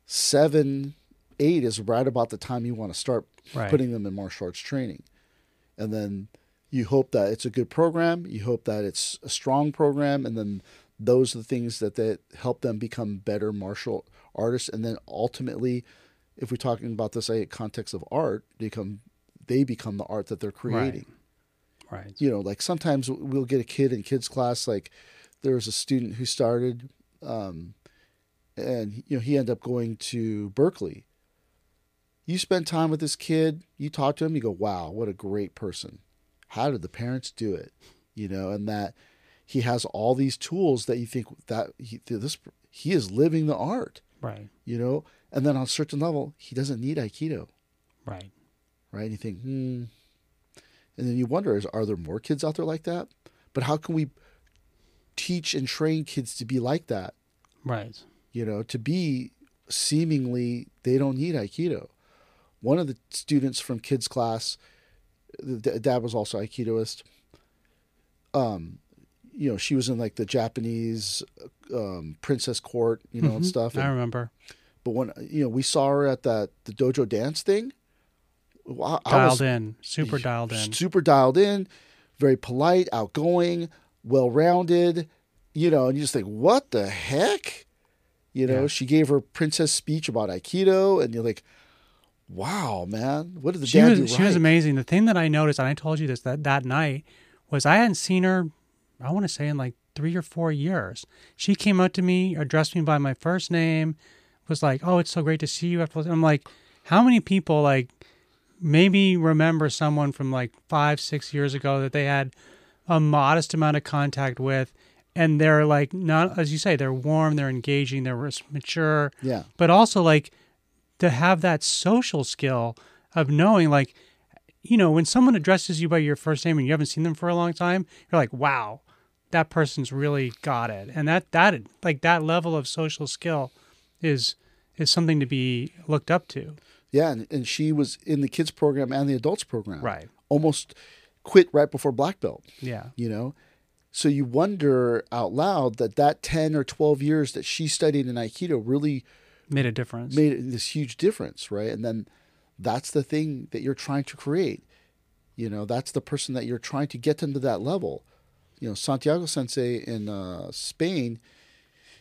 Seven, eight is right about the time you want to start Right. putting them in martial arts training, and then you hope that it's a good program. You hope that it's a strong program, and then those are the things that that help them become better martial artists, and then ultimately, if we're talking about this uh, context of art, they become they become the art that they're creating Right. you know, like sometimes we'll get a kid in kids class. Like there was a student who started, um, and you know he ended up going to Berkeley. You spend time with this kid, you talk to him, you go, "Wow, what a great person! How did the parents do it?" You know, and that he has all these tools that you think that he, this he is living the art. Right. You know, and then on a certain level, he doesn't need Aikido Right. right? And you think, hmm. And then you wonder, is are there more kids out there like that? But how can we teach and train kids to be like that? Right. You know, to be seemingly they don't need Aikido. One of the students from kids class, the dad was also Aikidoist. Um, you know, she was in like the Japanese um, princess court, you know, and stuff. I remember. but when you know we saw her at that the dojo dance thing, I, I was in. Super dialed in. super dialed in, very polite, outgoing, well rounded, you know, and you just think, what the heck? You know, Yeah. she gave her princess speech about Aikido, and you're like, wow, man, what did the she dad was do she right? was amazing. The thing that I noticed, and I told you this that that night, was I hadn't seen her. I want to say in like three or four years. She came up to me, addressed me by my first name, was like, "Oh, it's so great to see you." After I'm like, how many people like maybe remember someone from like five, six years ago that they had a modest amount of contact with, and they're like not as you say, they're warm, they're engaging, they're mature, Yeah, but also like to have that social skill of knowing like you know when someone addresses you by your first name and you haven't seen them for a long time you're like wow that person's really got it and that that like that level of social skill is is something to be looked up to yeah, and, and she was in the kids program and the adults program. Right. Almost quit right before black belt. yeah you know so you wonder out loud that that 10 or 12 years that she studied in aikido really made a difference. Made this huge difference right? And then that's the thing that you're trying to create. You know that's the person that you're trying to get them to that level. You know santiago sensei in uh, spain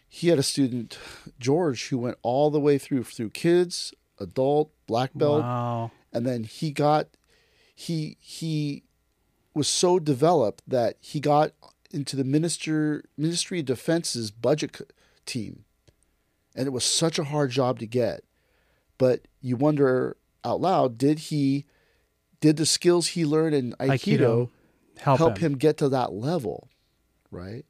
he had a student george who went all the way through through kids adult black belt. Wow. And then he got he he was so developed that he got into the minister ministry of defense's budget team and it was such a hard job to get but you wonder out loud did he did the skills he learned in aikido, Aikido help, help, him. him. get to that level right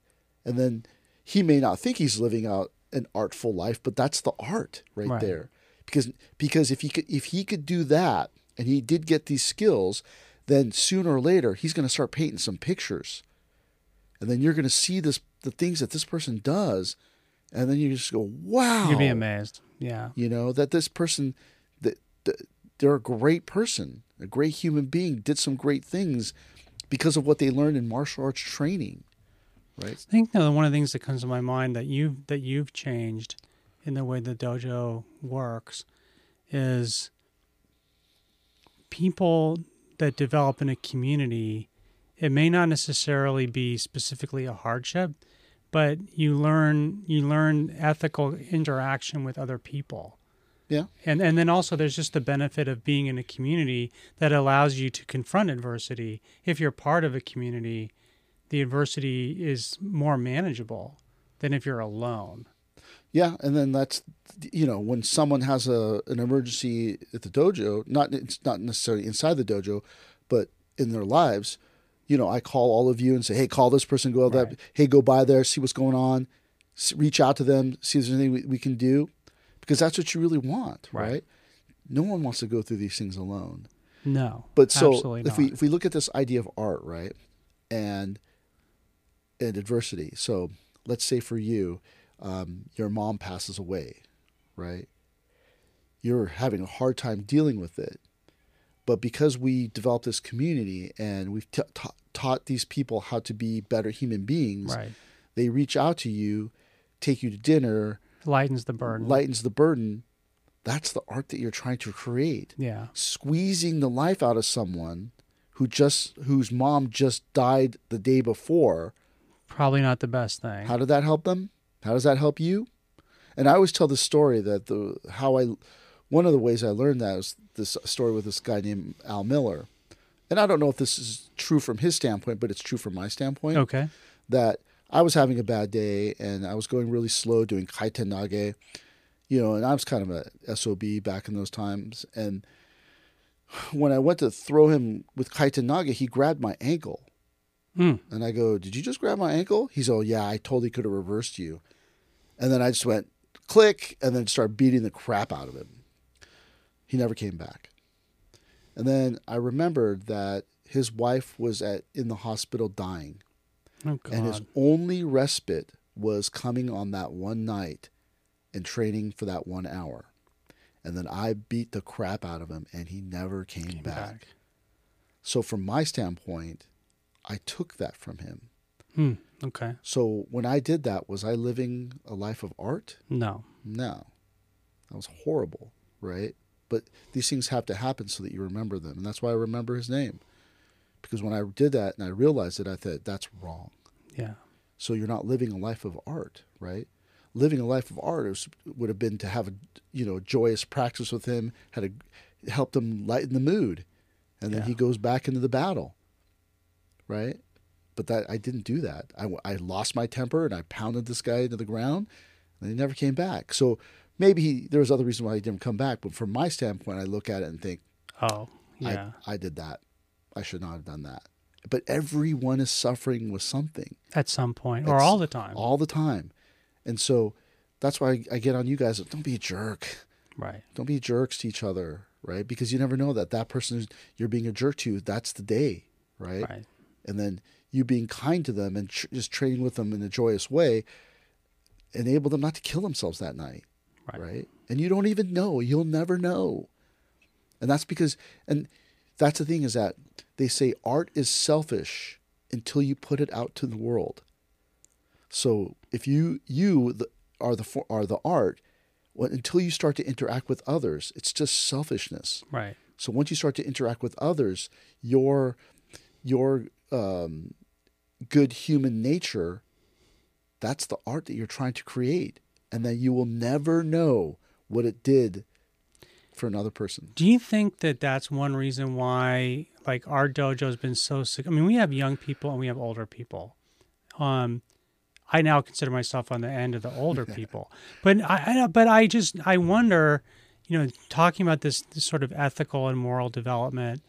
and then he may not think he's living out an artful life but that's the art right, Right. there because because if he could if he could do that and he did get these skills then sooner or later he's going to start painting some pictures and then you're going to see this the things that this person does and then you just go wow you'd be amazed. Yeah. You know that this person that, that they're a great person a great human being did some great things because of what they learned in martial arts training right? I think you know, one of the things that comes to my mind that you that you've changed in the way the dojo works is people that develop in a community. It may not necessarily be specifically a hardship, but you learn you learn ethical interaction with other people. yeah And and then also there's just the benefit of being in a community that allows you to confront adversity. If you're part of a community, the adversity is more manageable than if you're alone. Yeah, and then that's you know when someone has a an emergency at the dojo, not it's not necessarily inside the dojo, but in their lives, you know, I call all of you and say, hey, call this person, go that, Right. hey, go by there, see what's going on, s- reach out to them, see if there's anything we, we can do, because that's what you really want, Right. right? No one wants to go through these things alone. No. But so if we if we look at this idea of art, right, and and adversity. So let's say for you, um, your mom passes away, right? You're having a hard time dealing with it, but because we developed this community and we've t- ta- taught these people how to be better human beings, right. they reach out to you, take you to dinner, Lightens the burden. lightens the burden. That's the art that you're trying to create yeah. squeezing the life out of someone who just whose mom just died the day before Probably not the best thing. how did that help them how does that help you and i always tell the story that the how i one of the ways i learned that was this story with this guy named al miller and i don't know if this is true from his standpoint but it's true from my standpoint okay. that I was having a bad day and I was going really slow doing kaiten nage, you know, and I was kind of a SOB back in those times. And when I went to throw him with kaiten nage, he grabbed my ankle. Mm. And I go, Did you just grab my ankle? He's, Oh, yeah, I totally could have reversed you. And then I just went click and then started beating the crap out of him. He never came back. And then I remembered that his wife was at in the hospital dying Oh God. and his only respite was coming on that one night and training for that one hour. And then I beat the crap out of him and he never came, Came back. back. So, from my standpoint, I took that from him. Hmm. Okay. So, when I did that, was I living a life of art? No. No. That was horrible, right? But these things have to happen so that you remember them. And that's why I remember his name. Because when I did that and I realized it, I thought, that's wrong. Yeah. So you're not living a life of art, right? Living a life of art is, would have been to have a you know joyous practice with him, had a, helped him lighten the mood, and then Yeah. he goes back into the battle, right? But that I didn't do that. I, I lost my temper and I pounded this guy into the ground, and he never came back. So maybe he, there was other reason why he didn't come back. But from my standpoint, I look at it and think, Oh. Yeah. I, I did that. I should not have done that. But everyone is suffering with something At some point, or all the time. all the time. And so that's why I, I get on you guys. Don't be a jerk. right. Don't be jerks to each other, right? Because you never know that that person who's- you're being a jerk to, that's the day, right? Right. And then you being kind to them and tr- just trading with them in a joyous way enable them not to kill themselves that night, Right. right? And you don't even know. You'll never know. And that's because, and that's the thing is that they say art is selfish until you put it out to the world. So if you you the, are the are the art, well, until you start to interact with others, it's just selfishness. Right. So once you start to interact with others, your your um, good human nature, that's the art that you're trying to create, and that you will never know what it did for another person. Do you think that that's one reason why, like, our dojo has been so sick? I mean, we have young people and we have older people. Um, I now consider myself on the end of the older people, but I, I, but I just, I wonder, you know, talking about this, this sort of ethical and moral development,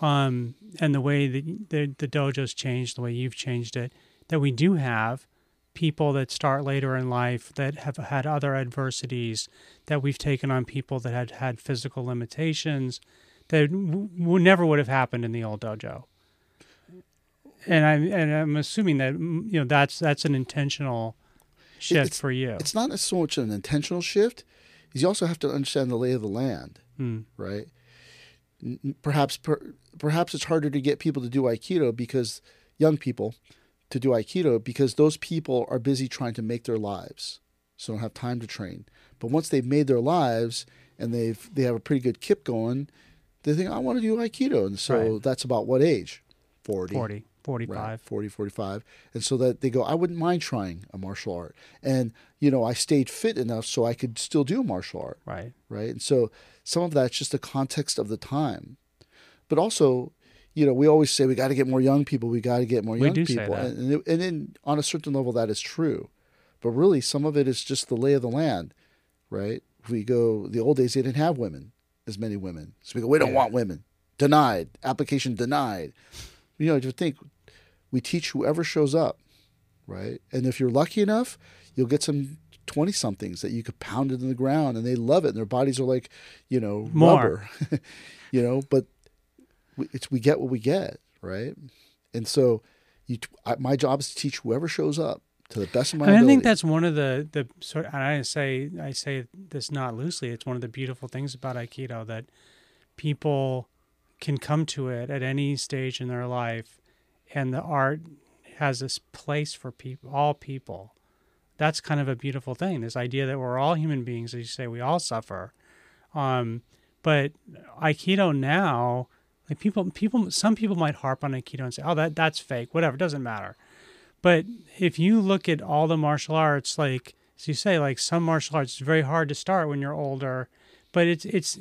um, and the way that the, the dojo's changed, the way you've changed it, that we do have people that start later in life that have had other adversities that we've taken on people that had had physical limitations that w- never would have happened in the old dojo. And I'm and I'm assuming that mm, you know that's that's an intentional shift It's- for you. It's not so much an intentional shift; is you also have to understand the lay of the land, Hmm. right? Perhaps per, perhaps it's harder to get people to do aikido because young people to do aikido because those people are busy trying to make their lives, so don't have time to train. But once they've made their lives and they've they have a pretty good kip going, they think I want to do aikido, and so Right. that's about what age? 40. 40, 45. Right, 40, 45. And so that they go, I wouldn't mind trying a martial art. And, you know, I stayed fit enough so I could still do martial art. Right. Right. And so some of that's just the context of the time. But also, you know, we always say we got to get more young people. We got to get more We young do say people. that. And, and, and then on a certain level, that is true. but really some of it is just the lay of the land, right? We go the old days, they didn't have women as many women, so we go, we don't Yeah. want women, denied, application denied. You know, you think we teach whoever shows up, right? And if you're lucky enough, you'll get some 20 somethings that you could pound it in the ground and they love it and their bodies are like, you know, More. rubber, you know, but it's, we get what we get, right? And so you, I, my job is to teach whoever shows up to the best of my I ability. think that's one of the the sort. And I say I say this not loosely. It's one of the beautiful things about Aikido that people can come to it at any stage in their life, and the art has this place for people, all people. That's kind of a beautiful thing. This idea that we're all human beings, as you say, we all suffer. Um, but Aikido now, like people, people, some people might harp on Aikido and say, "Oh, that that's fake." Whatever, doesn't matter. But if you look at all the martial arts, like as you say, like some martial arts, it's very hard to start when you're older. But it's it's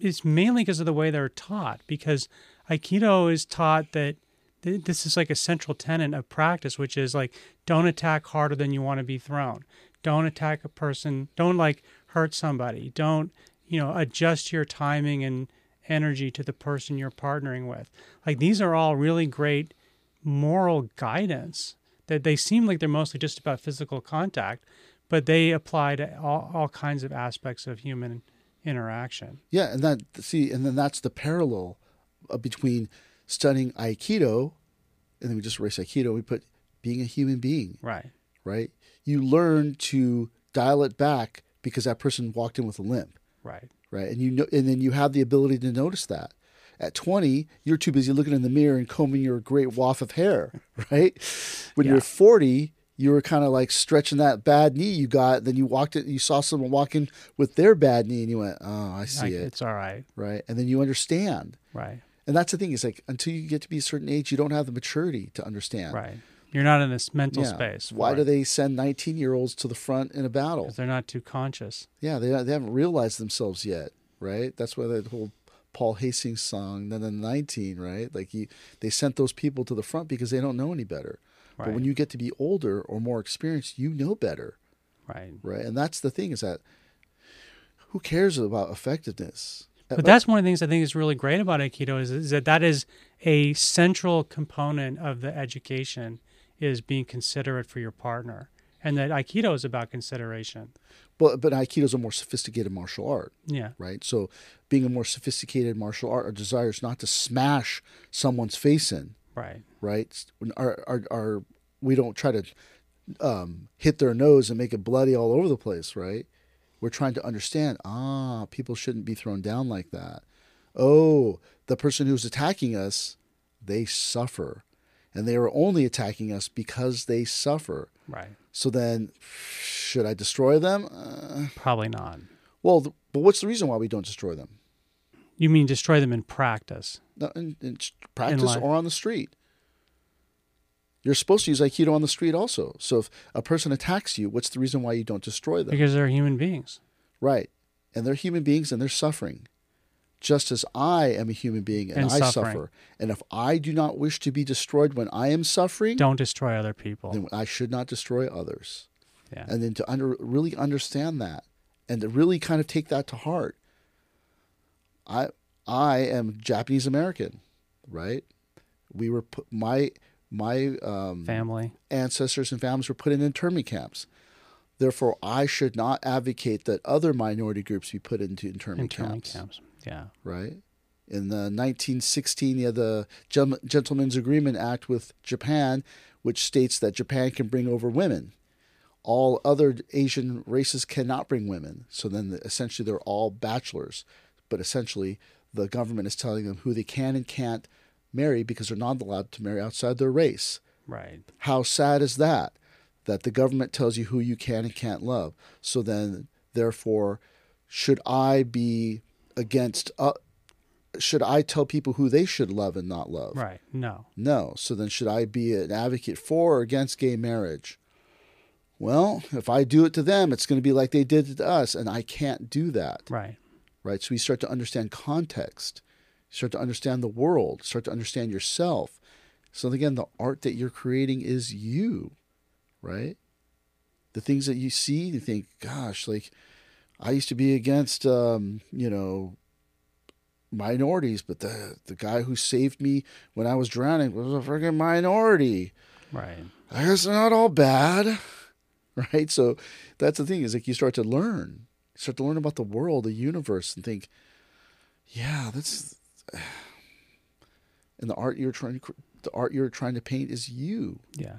it's mainly because of the way they're taught. Because Aikido is taught that th- this is like a central tenet of practice, which is like don't attack harder than you want to be thrown. Don't attack a person. Don't like hurt somebody. Don't you know adjust your timing and energy to the person you're partnering with. Like these are all really great moral guidance that they seem like they're mostly just about physical contact, but they apply to all, all kinds of aspects of human interaction. Yeah, and that see, and then that's the parallel uh, between studying Aikido, and then we just erase Aikido. We put being a human being, Right. right? You learn to dial it back because that person walked in with a limp, Right. right? And you know, and then you have the ability to notice that. At 20, you're too busy looking in the mirror and combing your great waff of hair, right? When Yeah. you're 40, you were kind of like stretching that bad knee you got. Then you walked it, you saw someone walking with their bad knee, and you went, "Oh, I see Like, it," It's all right. right? And then you understand. Right. And that's the thing is like until you get to be a certain age, you don't have the maturity to understand. Right. You're not in this mental Yeah. space. Why for do they send 19 year olds to the front in a battle? they're not too conscious. Yeah, they, they haven't realized themselves yet, right? That's why that whole Paul Hastings song, then in 19, right? Like he, they sent those people to the front because they don't know any better. Right. But when you get to be older or more experienced, you know better, Right. right? And that's the thing is that who cares about effectiveness? But that's one of the things I think is really great about Aikido is, is that that is a central component of the education is being considerate for your partner, and that Aikido is about consideration. but but Aikido is a more sophisticated martial art. Yeah. right? So, being a more sophisticated martial art, our desire is not to smash someone's face in, Right. right? Our, our, our, we don't try to um, hit their nose and make it bloody all over the place, right? We're trying to understand, ah, people shouldn't be thrown down like that. Oh, the person who's attacking us, they suffer. And they are only attacking us because they suffer. Right. So then, should I destroy them? Uh, Probably not. well, th- but what's the reason why we don't destroy them? You mean destroy them in practice? No, in, in practice life. or on the street. You're supposed to use Aikido on the street also. So if a person attacks you, what's the reason why you don't destroy them? Because they're human beings. right. And they're human beings and they're suffering. Just as I am a human being and, And I suffering. suffer. And if I do not wish to be destroyed when I am suffering, Don't destroy other people. then I should not destroy others. Yeah. And then to under, really understand that and to really kind of take that to heart. I I am Japanese American, right? We were put, my my um, Family. ancestors and families were put in internment camps. Therefore, I should not advocate that other minority groups be put into internment, Internment camps, camps. Yeah. right? In the 1916, you have the Gen- Gentleman's Agreement Act with Japan, which states that Japan can bring over women. All other Asian races cannot bring women. So then, essentially, they're all bachelors. But essentially, the government is telling them who they can and can't marry because they're not allowed to marry outside their race. Right. How sad is that? That the government tells you who you can and can't love. So then, therefore, should I be against? Uh, should I tell people who they should love and not love? Right. No. No. So then, should I be an advocate for or against gay marriage? Well, if I do it to them, it's going to be like they did it to us, and I can't do that Right. right? So we start to understand context, start to understand the world, start to understand yourself. So again, the art that you're creating is you, right? the things that you see, you think, gosh, like I used to be against, um, you know, minorities, but the the guy who saved me when I was drowning was a freaking minority. Right. I guess they're not all bad, right? So that's the thing is like you start to learn, you start to learn about the world, the universe, and think, yeah, that's. And the art you're trying to the art you're trying to paint is you, Yeah.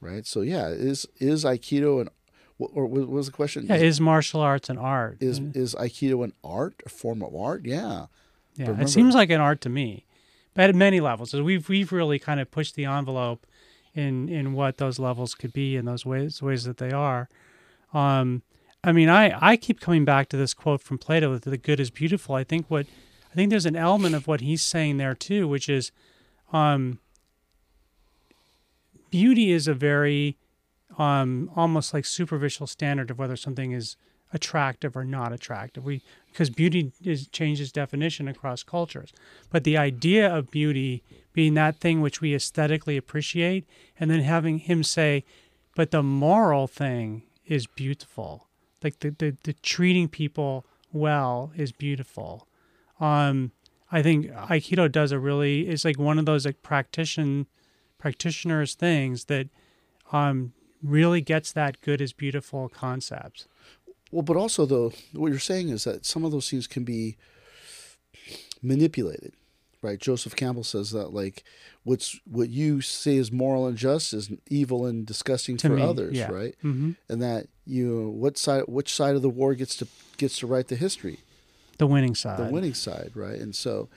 right? So yeah, is is Aikido an or what was the question? Yeah. Is martial arts an art? is And- is Aikido an art, a form of art? Yeah. Yeah, remember- it seems like an art to me, but at many levels. So we've we've really kind of pushed the envelope in in what those levels could be and those ways ways that they are. Um, I mean, I I keep coming back to this quote from Plato that the good is beautiful. I think what I think there's an element of what he's saying there too, which is, um, beauty is a very um, almost like superficial standard of whether something is attractive or not attractive. We because beauty is changes definition across cultures, but the idea of beauty being that thing which we aesthetically appreciate, and then having him say, "But the moral thing is beautiful." Like the the, the treating people well is beautiful. Um, I think Aikido does a really is like one of those like practition practitioners things that um, really gets that good is beautiful concept. Well, but also though, what you're saying is that some of those things can be manipulated, right? Joseph Campbell says that like what's what you say is moral and just is evil and disgusting To for me, others, yeah. right? hmm And that you what side which side of the war gets to gets to write the history, The winning side. the winning side, right? And so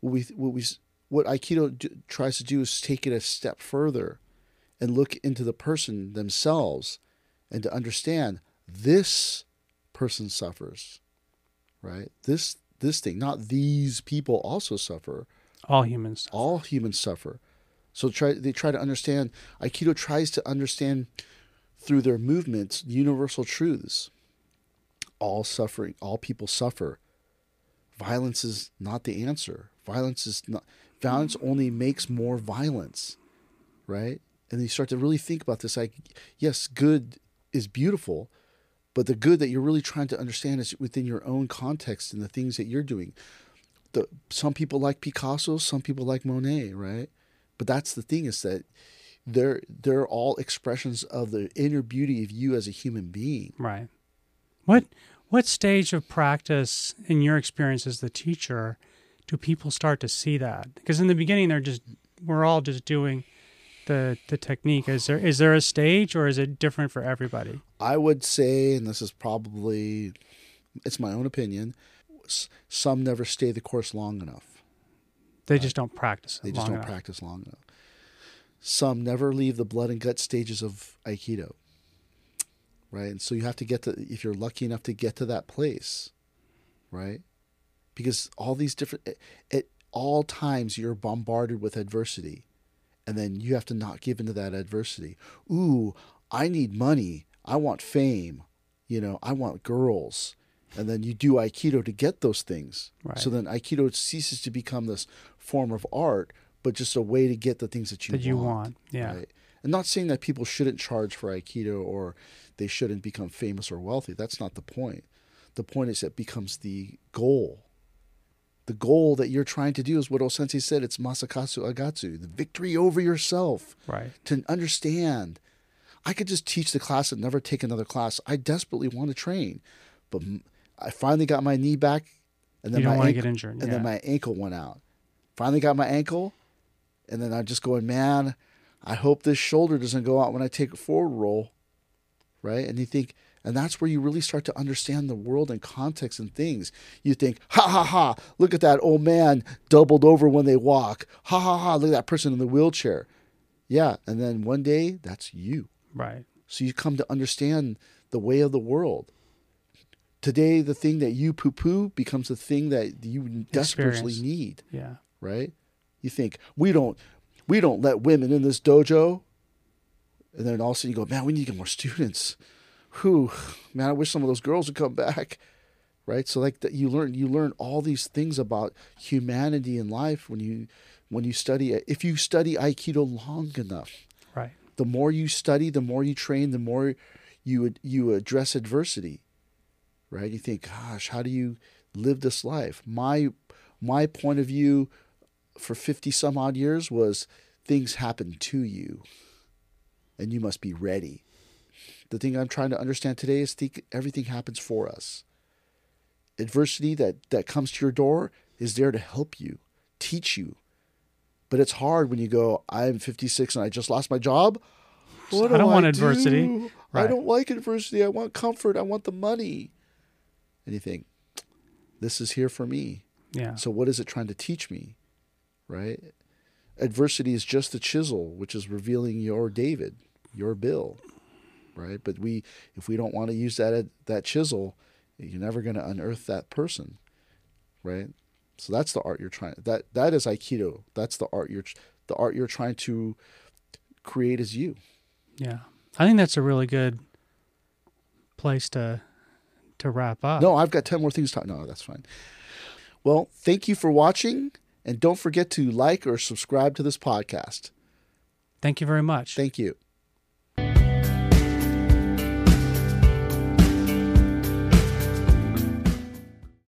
what we what we what Aikido d- tries to do is take it a step further and look into the person themselves and to understand this person suffers right? This this thing not these people also suffer. All humans. Suffer. all humans suffer. So try they try to understand aikido tries to understand through their movements universal truths. All suffering all people suffer. Violence is not the answer. Violence is not violence only makes more violence right and you start to really think about this like yes good is beautiful but the good that you're really trying to understand is within your own context and the things that you're doing the some people like Picasso, some people like Monet, right? But that's the thing is that they're they're all expressions of the inner beauty of you as a human being. Right. What what stage of practice in your experience as the teacher do people start to see that? Because in the beginning they're just we're all just doing the the technique. Is there is there a stage or is it different for everybody? I would say, and this is probably it's my own opinion, s- some never stay the course long enough. They just don't practice They just don't enough. practice long enough. Some never leave the blood and gut stages of Aikido. Right? And so you have to get to if you're lucky enough to get to that place, right? Because all these different at all times you're bombarded with adversity. And then you have to not give into that adversity. Ooh, I need money. I want fame. You know, I want girls. And then you do Aikido to get those things. Right. So then Aikido ceases to become this form of art, but just a way to get the things that you That you want. want, yeah. Right? And not saying that people shouldn't charge for Aikido or they shouldn't become famous or wealthy. That's not the point. The point is it becomes the goal. The goal that you're trying to do is what Osensei said. It's Masakatsu Agatsu, the victory over yourself. Right. To understand, I could just teach the class and never take another class. I desperately want to train, but I finally got my knee back, and then You don't my ankle, get injured, and then my ankle went out. Finally got my ankle, and then I'm just going, man. I hope this shoulder doesn't go out when I take a forward roll, right? And you think, and that's where you really start to understand the world and context and things. You think, ha ha ha, look at that old man doubled over when they walk. Ha ha ha, look at that person in the wheelchair. Yeah, and then one day that's you. Right. So you come to understand the way of the world. Today, the thing that you poo poo becomes the thing that you desperately Experience. need, Yeah. right? You think we don't, we don't let women in this dojo, and then all of a sudden you go, man, we need to get more students. Whew, man, I wish some of those girls would come back, right? So like that, you learn, you learn all these things about humanity and life when you, when you study. If you study Aikido long enough, Right. the more you study, the more you train, the more you you address adversity, right? You think, gosh, how do you live this life? My my point of view for 50 some odd years was things happen to you and you must be ready. The thing I'm trying to understand today is think everything happens for us. Adversity that, that comes to your door is there to help you, teach you. But it's hard when you go, I'm 56 and I just lost my job. What I don't do want I adversity. do? I don't like adversity. I want comfort. I want the money. And you think, this is here for me. Yeah. So what is it trying to teach me? Right? Adversity is just the chisel, which is revealing your David, your Bill. Right? But we if we don't want to use that that chisel, you're never going to unearth that person. Right? So that's the art you're trying that that is aikido. That's the art you're the art you're trying to create is you. Yeah. I think that's a really good place to to wrap up. No, I've got 10 more things to talk. No, that's fine. Well, thank you for watching and don't forget to like or subscribe to this podcast. Thank you very much. Thank you.